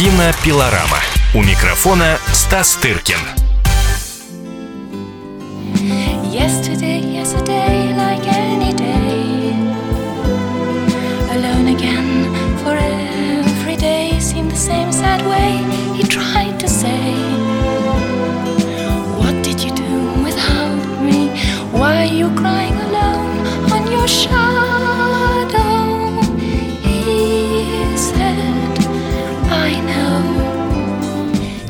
Кинопилорама. У микрофона Стас Тыркин. Yesterday, yesterday, like any day. Alone again, for every day seemed the same sad way. He tried to say, What did you do without me? Why are you crying alone on your shadow?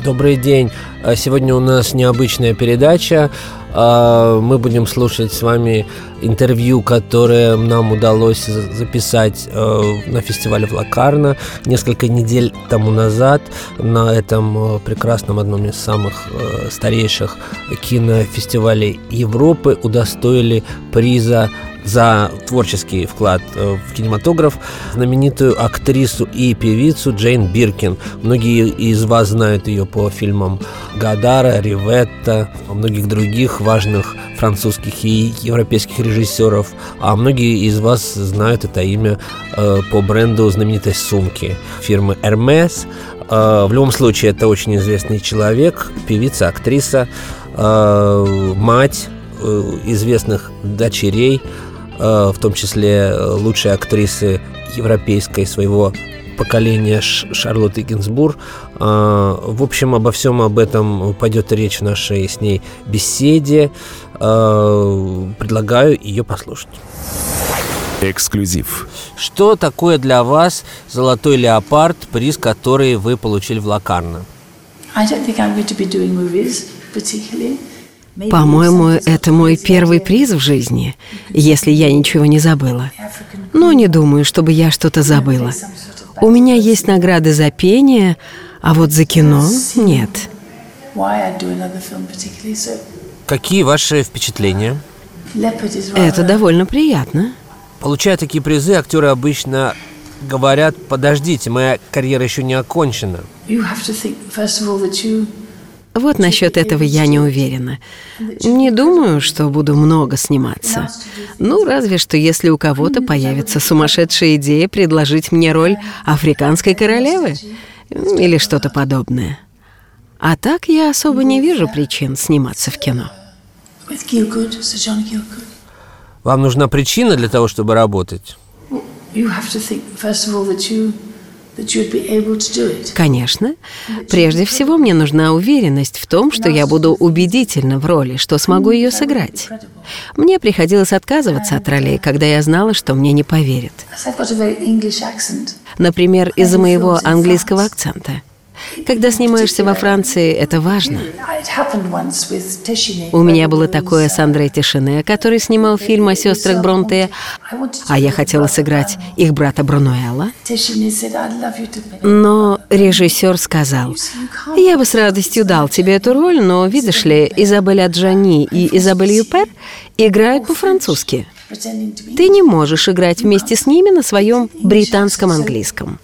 Добрый день. А Сегодня у нас необычная передача. А, Мы будем слушать с вами интервью, которое нам удалось за- записать э, на фестивале в Лакарно несколько недель тому назад на этом э, прекрасном одном из самых э, старейших кинофестивалей Европы удостоили приза за творческий вклад в кинематограф знаменитую актрису и певицу Джейн Биркин. Многие из вас знают ее по фильмам Гадара, Риветта, многих других важных французских и европейских режиссеров, а многие из вас знают это имя э, по бренду знаменитой сумки фирмы Hermes. Э, в любом случае, это очень известный человек, певица, актриса, э, мать э, известных дочерей, э, в том числе э, лучшей актрисы европейской своего поколения Шарлотты Гинзбур. Э, В общем, обо всем об этом пойдет речь в нашей с ней беседе. Э, Предлагаю ее послушать. Эксклюзив. Что такое для вас «Золотой леопард», приз, который вы получили в Лакарно? По-моему, это мой первый приз в жизни, если я ничего не забыла. Но не думаю, чтобы я что-то забыла. У меня есть награды за пение, а вот за кино нет. why I'd do another film particularly. So Какие ваши впечатления? Это довольно приятно. Получая такие призы, актеры обычно говорят, подождите, моя карьера еще не окончена. Вот насчет этого я не уверена. Не думаю, что буду много сниматься. Ну, разве что если у кого-то появится сумасшедшая идея предложить мне роль африканской королевы или что-то подобное. А так я особо не вижу причин сниматься в кино. Вам нужна причина для того, чтобы работать? You have to think first of all that you that you'd be able to do it. Конечно. Прежде всего, мне нужна уверенность в том, что я буду убедительна в роли, что смогу ее сыграть. Мне приходилось отказываться от ролей, когда я знала, что мне не поверят. Например, из-за моего английского акцента. Когда снимаешься во Франции, это важно. У меня было такое с Андре Тишине, который снимал фильм о сестрах Бронте, а я хотела сыграть их брата Брунуэла. Но режиссер сказал, я бы с радостью дал тебе эту роль, но, видишь ли, Изабель Аджани и Изабель Юпер играют по-французски. Ты не можешь играть вместе с ними на своем британском английском.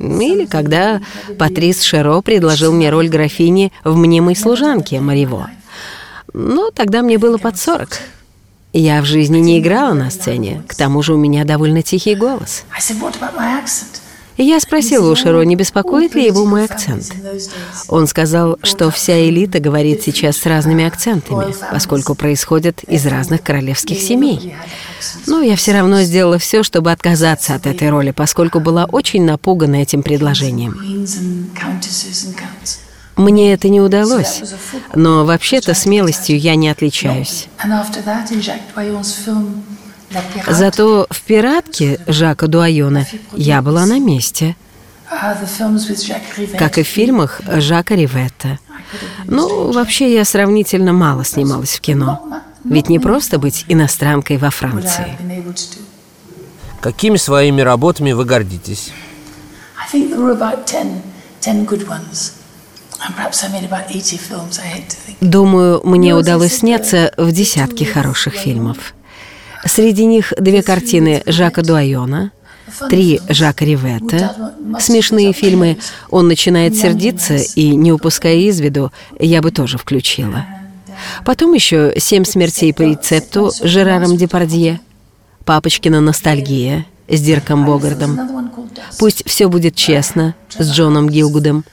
It Или когда Патрис Шеро предложил мне роль графини в «Мнимой служанке» Мариво. Ну, тогда мне было под сорок. Я в жизни не играла на сцене, к тому же у меня довольно тихий голос. I said, what? Я спросила у Шеро, не беспокоит ли его мой акцент. Он сказал, что вся элита говорит сейчас с разными акцентами, поскольку происходит из разных королевских семей. Но я все равно сделала все, чтобы отказаться от этой роли, поскольку была очень напугана этим предложением. Мне это не удалось, но вообще-то смелостью я не отличаюсь. Зато в «Пиратке» Жака Дуайона я была на месте, как и в фильмах Жака Риветта. Ну, вообще я сравнительно мало снималась в кино. Ведь не просто быть иностранкой во Франции. Какими своими работами вы гордитесь? I think there were about 10, 10 good ones. And perhaps I made about 80 films, I hate to think. Думаю, мне удалось сняться в десятке хороших фильмов. Среди них две картины Жака Дуайона, три Жака Риветта, смешные фильмы «Он начинает сердиться» и «Не упуская из виду» я бы тоже включила. Потом еще «Семь смертей по рецепту» с Жераром Депардье, «Папочкина ностальгия» с Дирком Богардом. Пусть все будет честно с Джоном Гилгудом.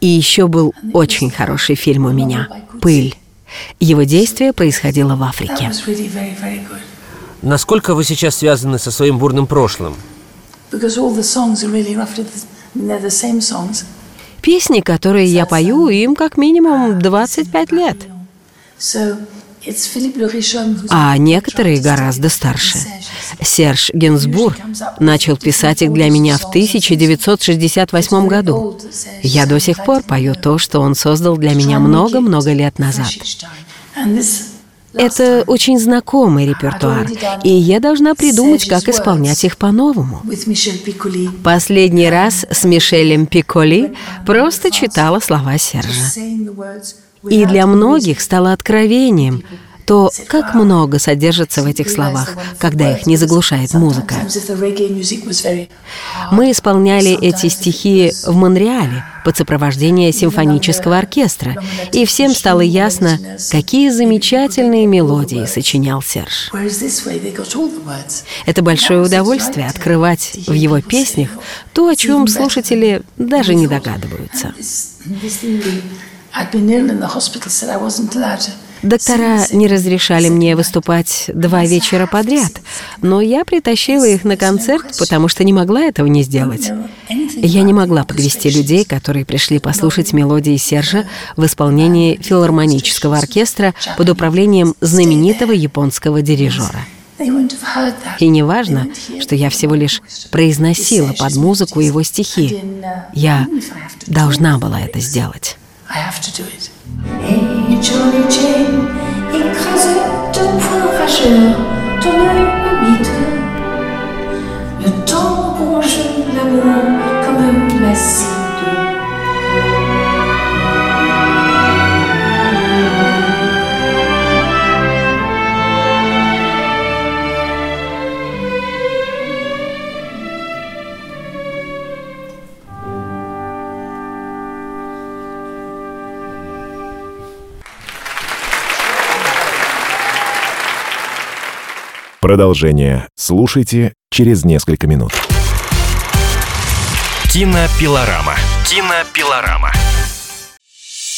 И еще был очень хороший фильм у меня «Пыль». Его действие происходило в Африке. Насколько вы сейчас связаны со своим бурным прошлым? Песни, которые я пою, им как минимум 25 лет. А некоторые гораздо старше. Серж Генсбур начал писать их для меня в 1968 году. Я до сих пор пою то, что он создал для меня много-много лет назад. Это очень знакомый репертуар, и я должна придумать, как исполнять их по-новому. Последний раз с Мишелем Пиколи просто читала слова Сержа. И для многих стало откровением то, как много содержится в этих словах, когда их не заглушает музыка. Мы исполняли эти стихи в Монреале под сопровождение симфонического оркестра, и всем стало ясно, какие замечательные мелодии сочинял Серж. Это большое удовольствие открывать в его песнях то, о чем слушатели даже не догадываются. I'd been ill in the hospital, said I wasn't allowed to. Доктора не разрешали мне выступать два вечера подряд, но я притащила их на концерт, потому что не могла этого не сделать. Я не могла подвести людей, которые пришли послушать мелодии Сержа в исполнении филармонического оркестра под управлением знаменитого японского дирижера. И не важно, что я всего лишь произносила под музыку его стихи. Я должна была это сделать. Et Johnny Jane écrasé de points rageurs ton œil humide. Le temps ronge l'amour comme l'acide. Продолжение слушайте через несколько минут. Кинопилорама. Кинопилорама.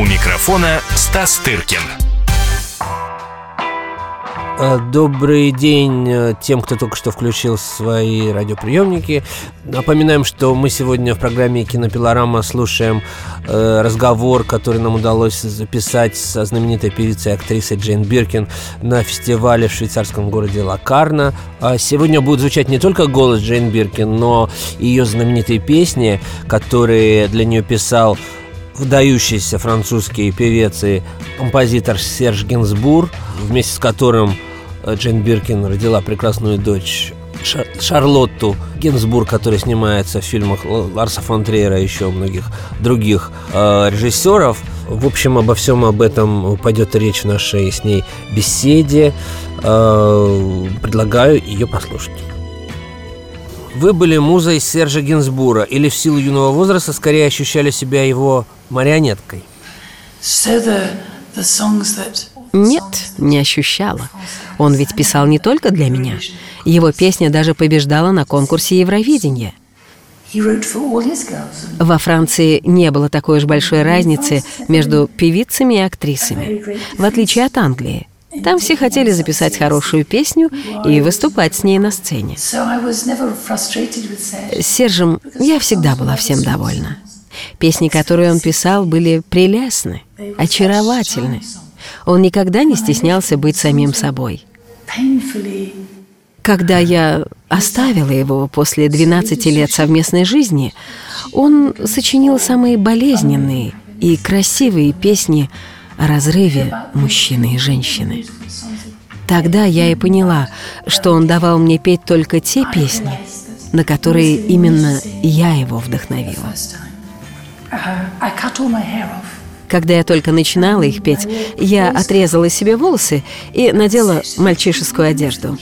У микрофона Стас Тыркин. Э, Добрый день э, тем, кто только что включил свои радиоприемники. Напоминаем, что мы сегодня в программе «Кинопилорама» слушаем э, разговор, который нам удалось записать со знаменитой певицей и актрисой Джейн Биркин на фестивале в швейцарском городе Лакарна. Сегодня будет звучать не только голос Джейн Биркин, но и ее знаменитые песни, которые для нее писал выдающийся французский певец и композитор Серж Гинзбур, вместе с которым э, Джейн Биркин родила прекрасную дочь Шар- Шарлотту Гинзбур, которая снимается в фильмах Ларса фон Триера и еще многих других э, режиссеров. В общем, обо всем об этом пойдет речь в нашей с ней беседе. Э, предлагаю ее послушать. Вы были музой Сержа Гинзбура или в силу юного возраста скорее ощущали себя его марионеткой? Нет, не ощущала. Он ведь писал не только для меня. Его песня даже побеждала на конкурсе Евровидения. Во Франции не было такой уж большой разницы между певицами и актрисами, в отличие от Англии. Там все хотели записать хорошую песню и выступать с ней на сцене. С Сержем я всегда была всем довольна. Песни, которые он писал, были прелестны, очаровательны. Он никогда не стеснялся быть самим собой. Когда я оставила его после 12 лет совместной жизни, он сочинил самые болезненные и красивые песни о разрыве мужчины и женщины. Тогда я и поняла, что он давал мне петь только те песни, на которые именно я его вдохновила. Когда я только начинала их петь, я отрезала себе волосы и надела мальчишескую одежду.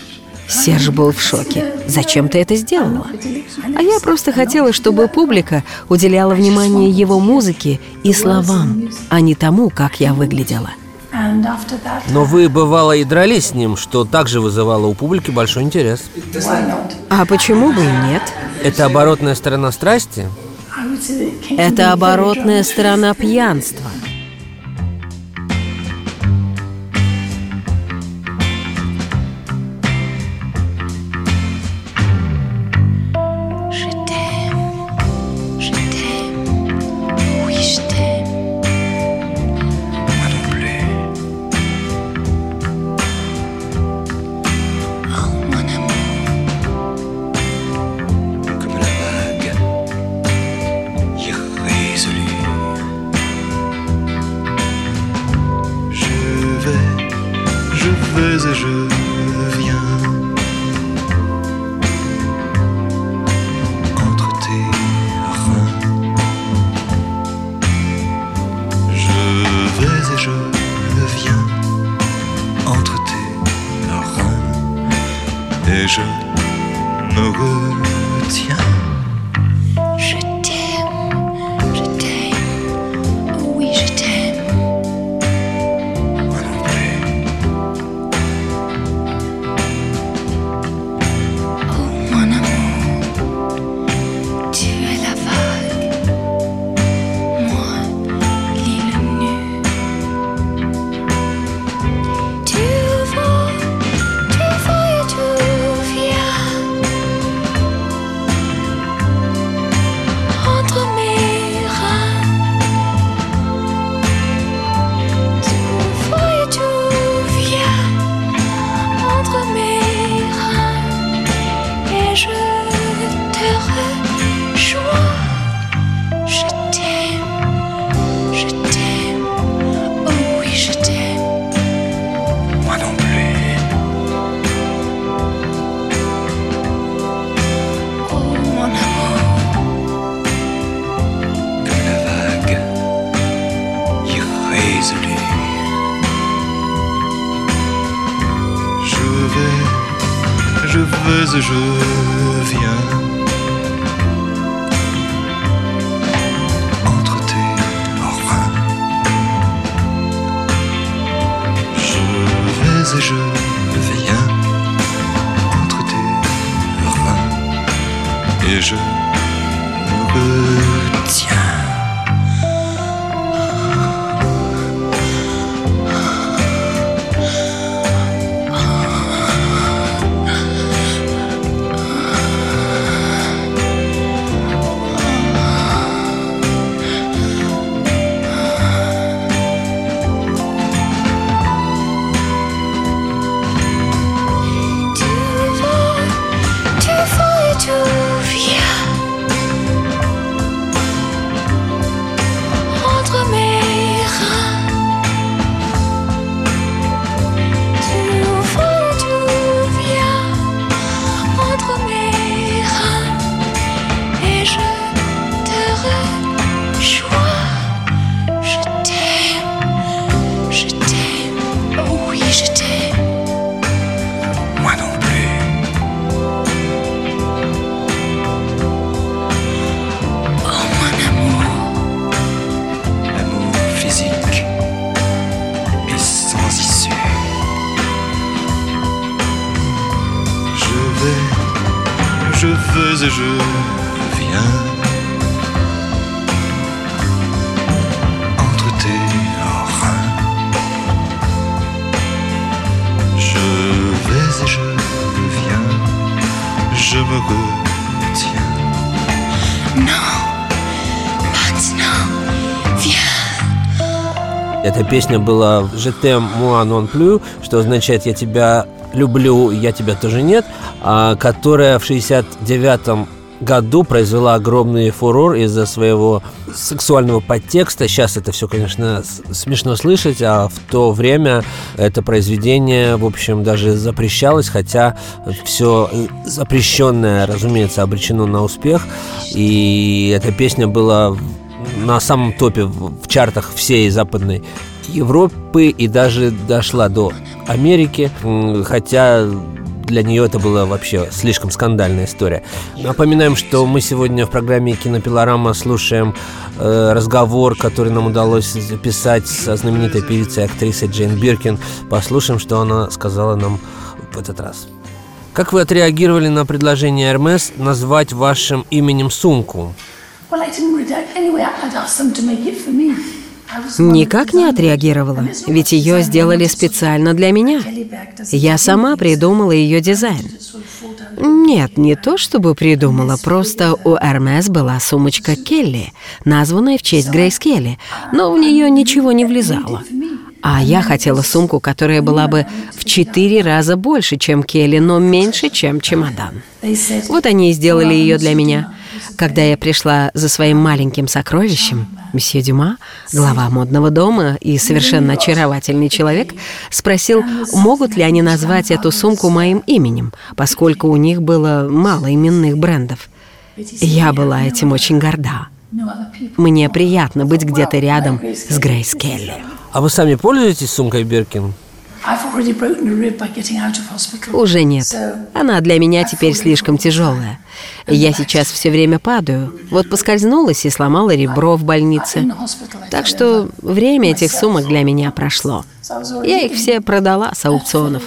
Серж был в шоке. «Зачем ты это сделала?» А я просто хотела, чтобы публика уделяла внимание его музыке и словам, а не тому, как я выглядела. Но вы, бывало, и дрались с ним, что также вызывало у публики большой интерес. А почему бы и нет? Это оборотная сторона страсти? Это оборотная сторона пьянства. Je vais, je et je viens. Entre tes reins. Je vais et je viens. Entre tes reins. Et je Эта песня была «Je t'aime moi non plus», что означает «я тебя люблю, я тебя тоже нет», а, которая в 69-м году произвела огромный фурор из-за своего сексуального подтекста. Сейчас это все, конечно, смешно слышать, а в то время это произведение, в общем, даже запрещалось, хотя все запрещенное, разумеется, обречено на успех. И эта песня была на самом топе в чартах всей западной Европы и даже дошла до Америки, хотя для нее это была вообще слишком скандальная история. Напоминаем, что мы сегодня в программе «Кинопилорама» слушаем э, разговор, который нам удалось записать со знаменитой певицей и актрисой Джейн Биркин. Послушаем, что она сказала нам в этот раз. Как вы отреагировали на предложение Hermes назвать вашим именем сумку? Никак не отреагировала, ведь ее сделали специально для меня. Я сама придумала ее дизайн. Нет, не то чтобы придумала, просто у Эрмес была сумочка Келли, названная в честь Грейс Келли, но в нее ничего не влезало. А я хотела сумку, которая была бы в четыре раза больше, чем Келли, но меньше, чем чемодан. Вот они и сделали ее для меня. Когда я пришла за своим маленьким сокровищем, месье Дюма, глава модного дома и совершенно очаровательный человек, спросил, могут ли они назвать эту сумку моим именем, поскольку у них было мало именных брендов. Я была этим очень горда. Мне приятно быть где-то рядом с Грейс Келли. А вы сами пользуетесь сумкой Биркин? Уже нет. Она для меня теперь слишком тяжелая. Я сейчас все время падаю. Вот поскользнулась и сломала ребро в больнице. Так что время этих сумок для меня прошло. Я их все продала с аукционов.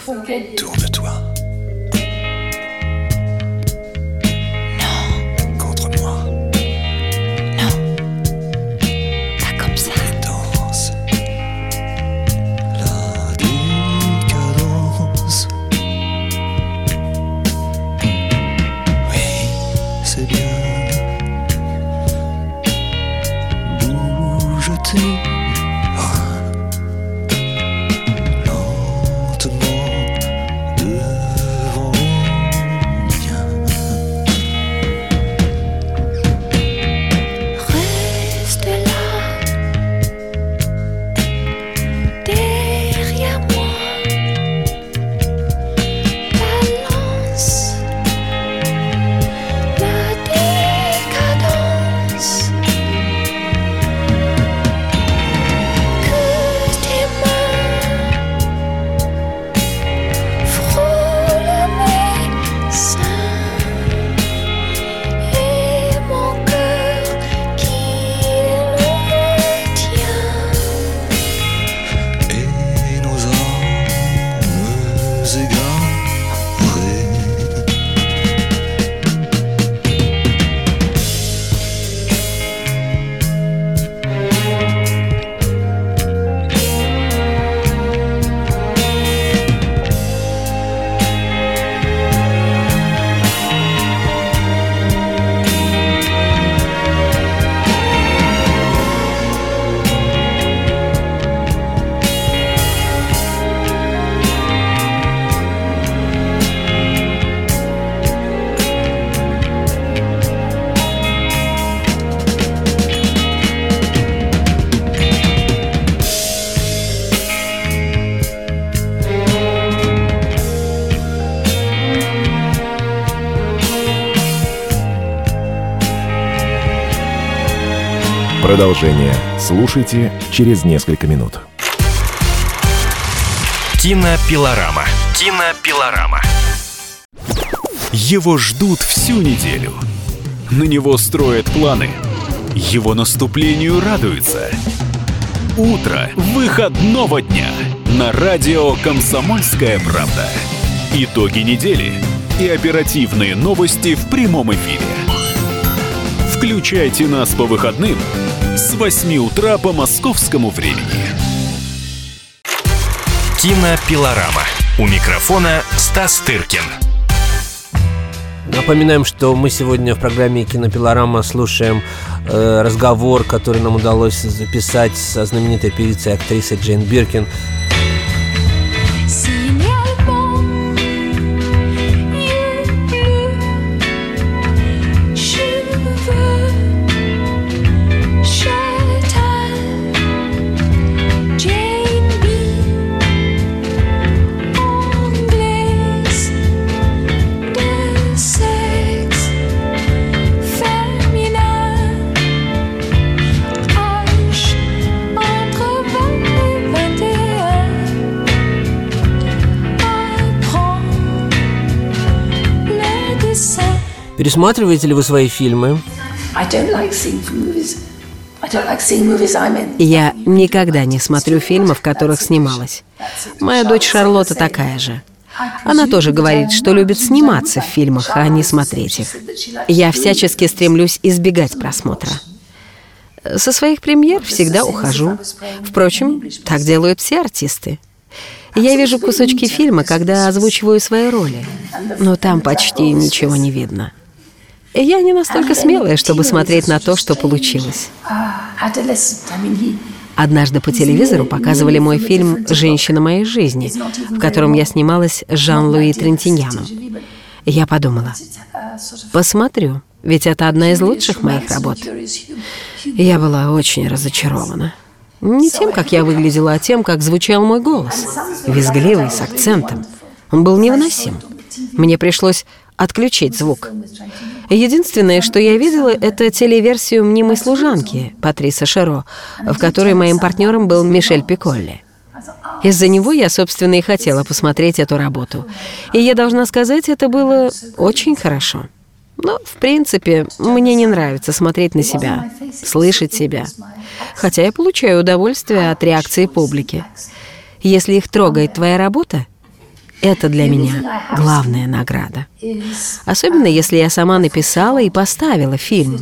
Продолжение слушайте через несколько минут. Кинопилорама. Кинопилорама. Его ждут всю неделю. На него строят планы. Его наступлению радуются. Утро выходного дня на радио «Комсомольская правда». Итоги недели и оперативные новости в прямом эфире. Включайте нас по выходным с 8 утра по московскому времени. Кинопилорама. У микрофона Стас Тыркин. Напоминаем, что мы сегодня в программе «Кинопилорама» слушаем э, разговор, который нам удалось записать со знаменитой певицей и актрисой Джейн Биркин. Пересматриваете ли вы свои фильмы? Я никогда не смотрю фильмы, в которых снималась. Моя дочь Шарлотта такая же. Она тоже говорит, что любит сниматься в фильмах, а не смотреть их. Я всячески стремлюсь избегать просмотра. Со своих премьер всегда ухожу. Впрочем, так делают все артисты. Я вижу кусочки фильма, когда озвучиваю свои роли, но там почти ничего не видно. Я не настолько смелая, чтобы смотреть на то, что получилось. Mean, he. Однажды по телевизору показывали мой фильм «Женщина моей жизни», в котором я снималась с Жан-Луи Трентиньяном. Я подумала, посмотрю, ведь это одна из лучших моих работ. Я была очень разочарована. Не тем, как я выглядела, а тем, как звучал мой голос. Визгливый, с акцентом. Он был невыносим. Мне пришлось отключить звук. Единственное, что я видела, это телеверсию «Мнимой служанки» Патриса Шеро, в которой моим партнером был Мишель Пиколли. Из-за него я, собственно, и хотела посмотреть эту работу. И я должна сказать, это было очень хорошо. Но, в принципе, мне не нравится смотреть на себя, слышать себя. Хотя я получаю удовольствие от реакции публики. Если их трогает твоя работа, это для меня главная награда. Особенно если я сама написала и поставила фильм.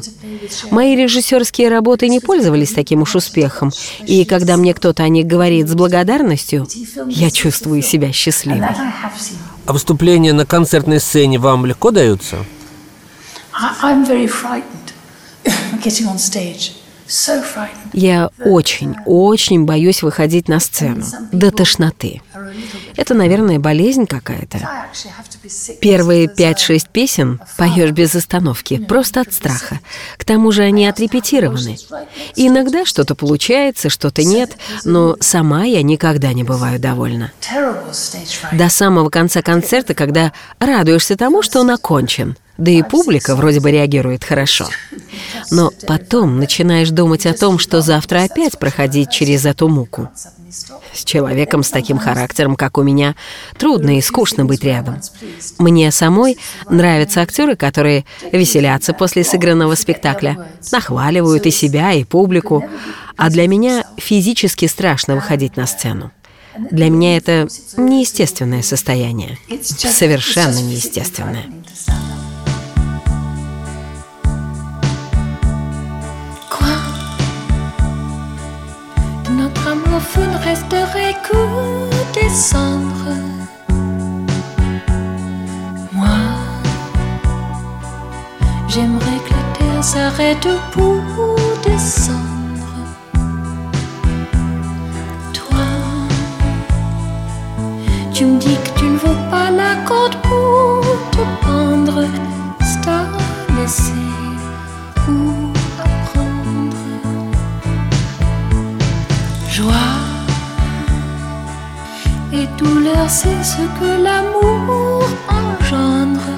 Мои режиссерские работы не пользовались таким уж успехом, и когда мне кто-то о них говорит с благодарностью, я чувствую себя счастливой. А выступления на концертной сцене вам легко даются? I'm very frightened getting on stage. Я очень, очень боюсь выходить на сцену. До тошноты. Это, наверное, болезнь какая-то. Первые пять-шесть песен поешь без остановки, просто от страха. К тому же они отрепетированы. И иногда что-то получается, что-то нет, но сама я никогда не бываю довольна. До самого конца концерта, когда радуешься тому, что он окончен. Да и публика вроде бы реагирует хорошо. Но потом начинаешь думать о том, что завтра опять проходить через эту муку. С человеком с таким характером, как у меня, трудно и скучно быть рядом. Мне самой нравятся актеры, которые веселятся после сыгранного спектакля, нахваливают и себя, и публику. А для меня физически страшно выходить на сцену. Для меня это неестественное состояние. Совершенно неестественное. Fou ne resterait que des cendres. Moi, j'aimerais que la terre s'arrête pour descendre. Toi, tu me dis que tu ne vaux pas la corde pour te pendre. C'est à c'est ce que l'amour engendre.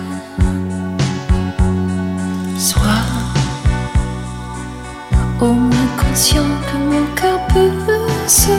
Sois au moins conscient que mon cœur peut se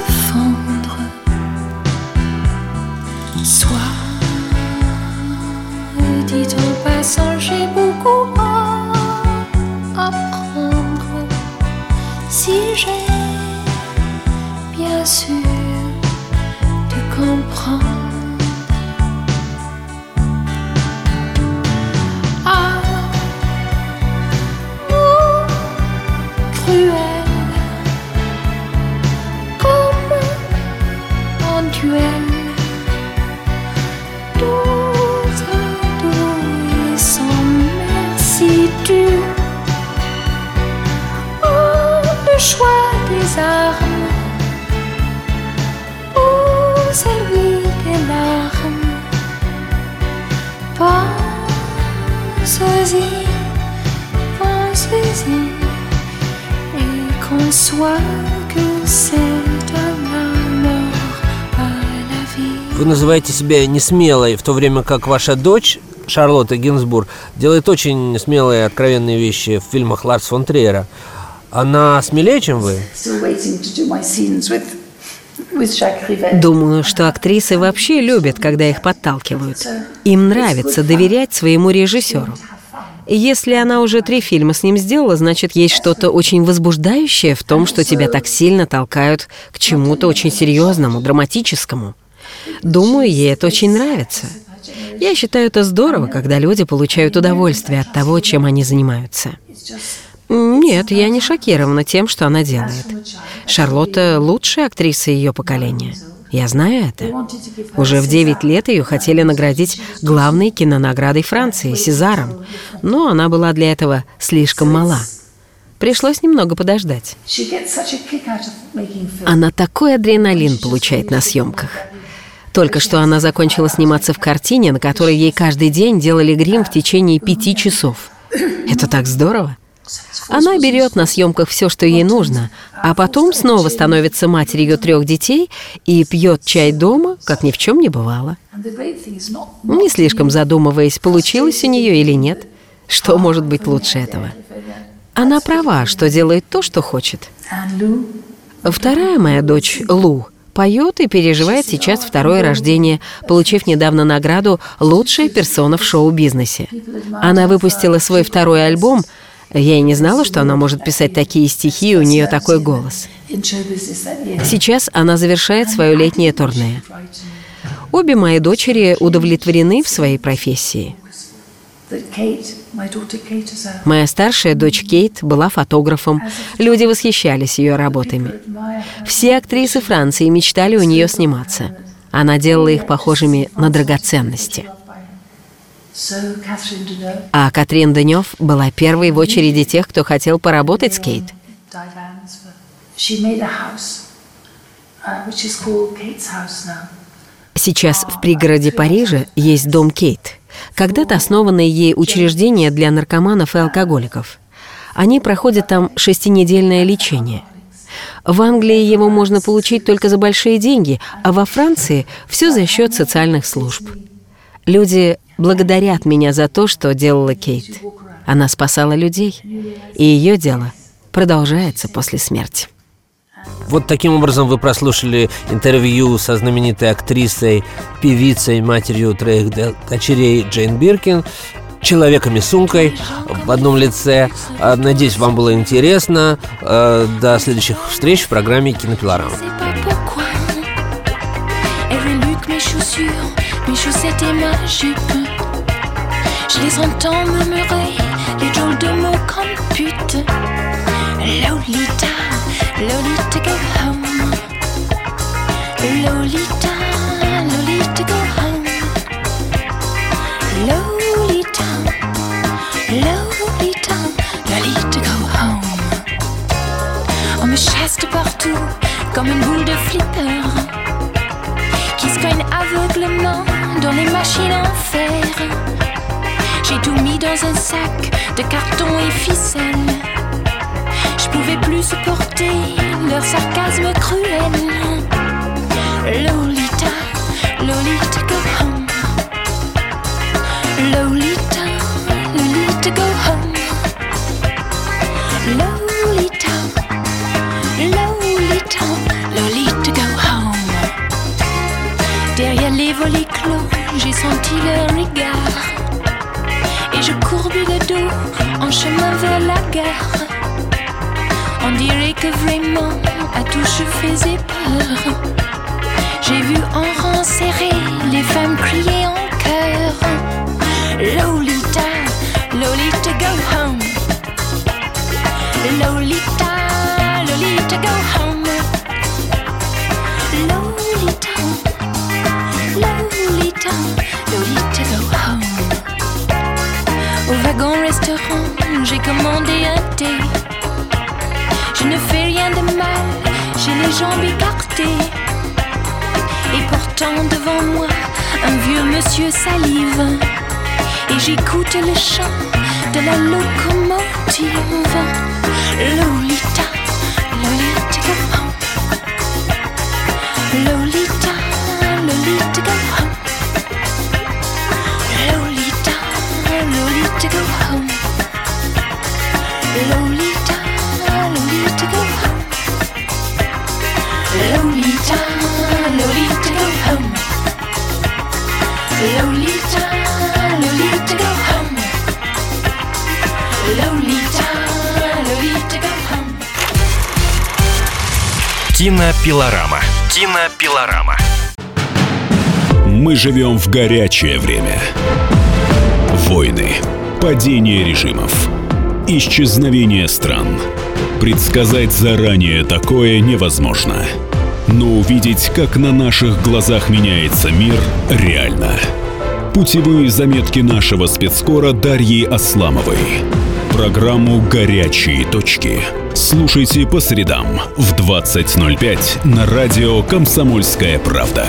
называете себя несмелой, в то время как ваша дочь Шарлотта Гинзбург делает очень смелые, откровенные вещи в фильмах Ларс фон Триера. Она смелее, чем вы? Думаю, что актрисы вообще любят, когда их подталкивают. Им нравится доверять своему режиссеру. И Если она уже три фильма с ним сделала, значит, есть что-то очень возбуждающее в том, что тебя так сильно толкают к чему-то очень серьезному, драматическому. Думаю, ей это очень нравится. Я считаю это здорово, когда люди получают удовольствие от того, чем они занимаются. Нет, я не шокирована тем, что она делает. Шарлотта — лучшая актриса ее поколения. Я знаю это. Уже в 9 лет ее хотели наградить главной кинонаградой Франции, Сезаром, но она была для этого слишком мала. Пришлось немного подождать. Она такой адреналин получает на съемках. Только что она закончила сниматься в картине, на которой ей каждый день делали грим в течение пяти часов. Это так здорово. Она берет на съемках все, что ей нужно, а потом снова становится матерью трех детей и пьет чай дома, как ни в чем не бывало. Не слишком задумываясь, получилось у нее или нет. Что может быть лучше этого? Она права, что делает то, что хочет. Вторая моя дочь, Лу, поет и переживает сейчас второе рождение, получив недавно награду «Лучшая персона в шоу-бизнесе». Она выпустила свой второй альбом – я и не знала, что она может писать такие стихи, у нее такой голос. Сейчас она завершает свое летнее турне. Обе мои дочери удовлетворены в своей профессии. Моя старшая дочь Кейт была фотографом. Люди восхищались ее работами. Все актрисы Франции мечтали у нее сниматься. Она делала их похожими на драгоценности. А Катрин Денев была первой в очереди тех, кто хотел поработать с Кейт. Сейчас в пригороде Парижа есть дом Кейт, когда-то основанное ей учреждение для наркоманов и алкоголиков. Они проходят там шестинедельное лечение. В Англии его можно получить только за большие деньги, а во Франции все за счет социальных служб. Люди благодарят меня за то, что делала Кейт. Она спасала людей, и ее дело продолжается после смерти. Вот таким образом вы прослушали интервью со знаменитой актрисой, певицей, матерью троих дочерей Джейн Биркин, человеком и сумкой в одном лице. А, надеюсь, вам было интересно. А, до следующих встреч в программе «Кинопилорама». Je les entends murmurer dans un sac de carton et ficelle. Je pouvais plus supporter sarcasme cruel. Lolita, Lolita, go home. Lolita, Lolita, go home. Lolita, Lolita, Lolita, go home. Derrière les volets clos j'ai senti leur regard. Et je courbis le dos en chemin vers la gare. On dirait que vraiment à tout je faisais peur. J'ai vu en rang serré les femmes crier en chœur. Lolita, Lolita, go home. Lolita, Lolita, go home. Lolita, Lolita, Lolita, go home. Au wagon restaurant, j'ai commandé un thé. Je ne fais rien de mal, j'ai les jambes écartées. Et pourtant devant moi, un vieux monsieur salive. Et j'écoute le chant de la locomotive. Lolita, Lolita, go home. Lolita, Lolita, go home. Lolita, Lolita, go home. Кинопилорама. Кинопилорама. Мы живем в горячее время. Войны, падение режимов, исчезновение стран. Предсказать заранее такое невозможно. Но увидеть, как на наших глазах меняется мир, реально. Путевые заметки нашего спецскора Дарьи Асламовой. Программу «Горячие точки». Слушайте по средам в 20.05 на радио «Комсомольская правда».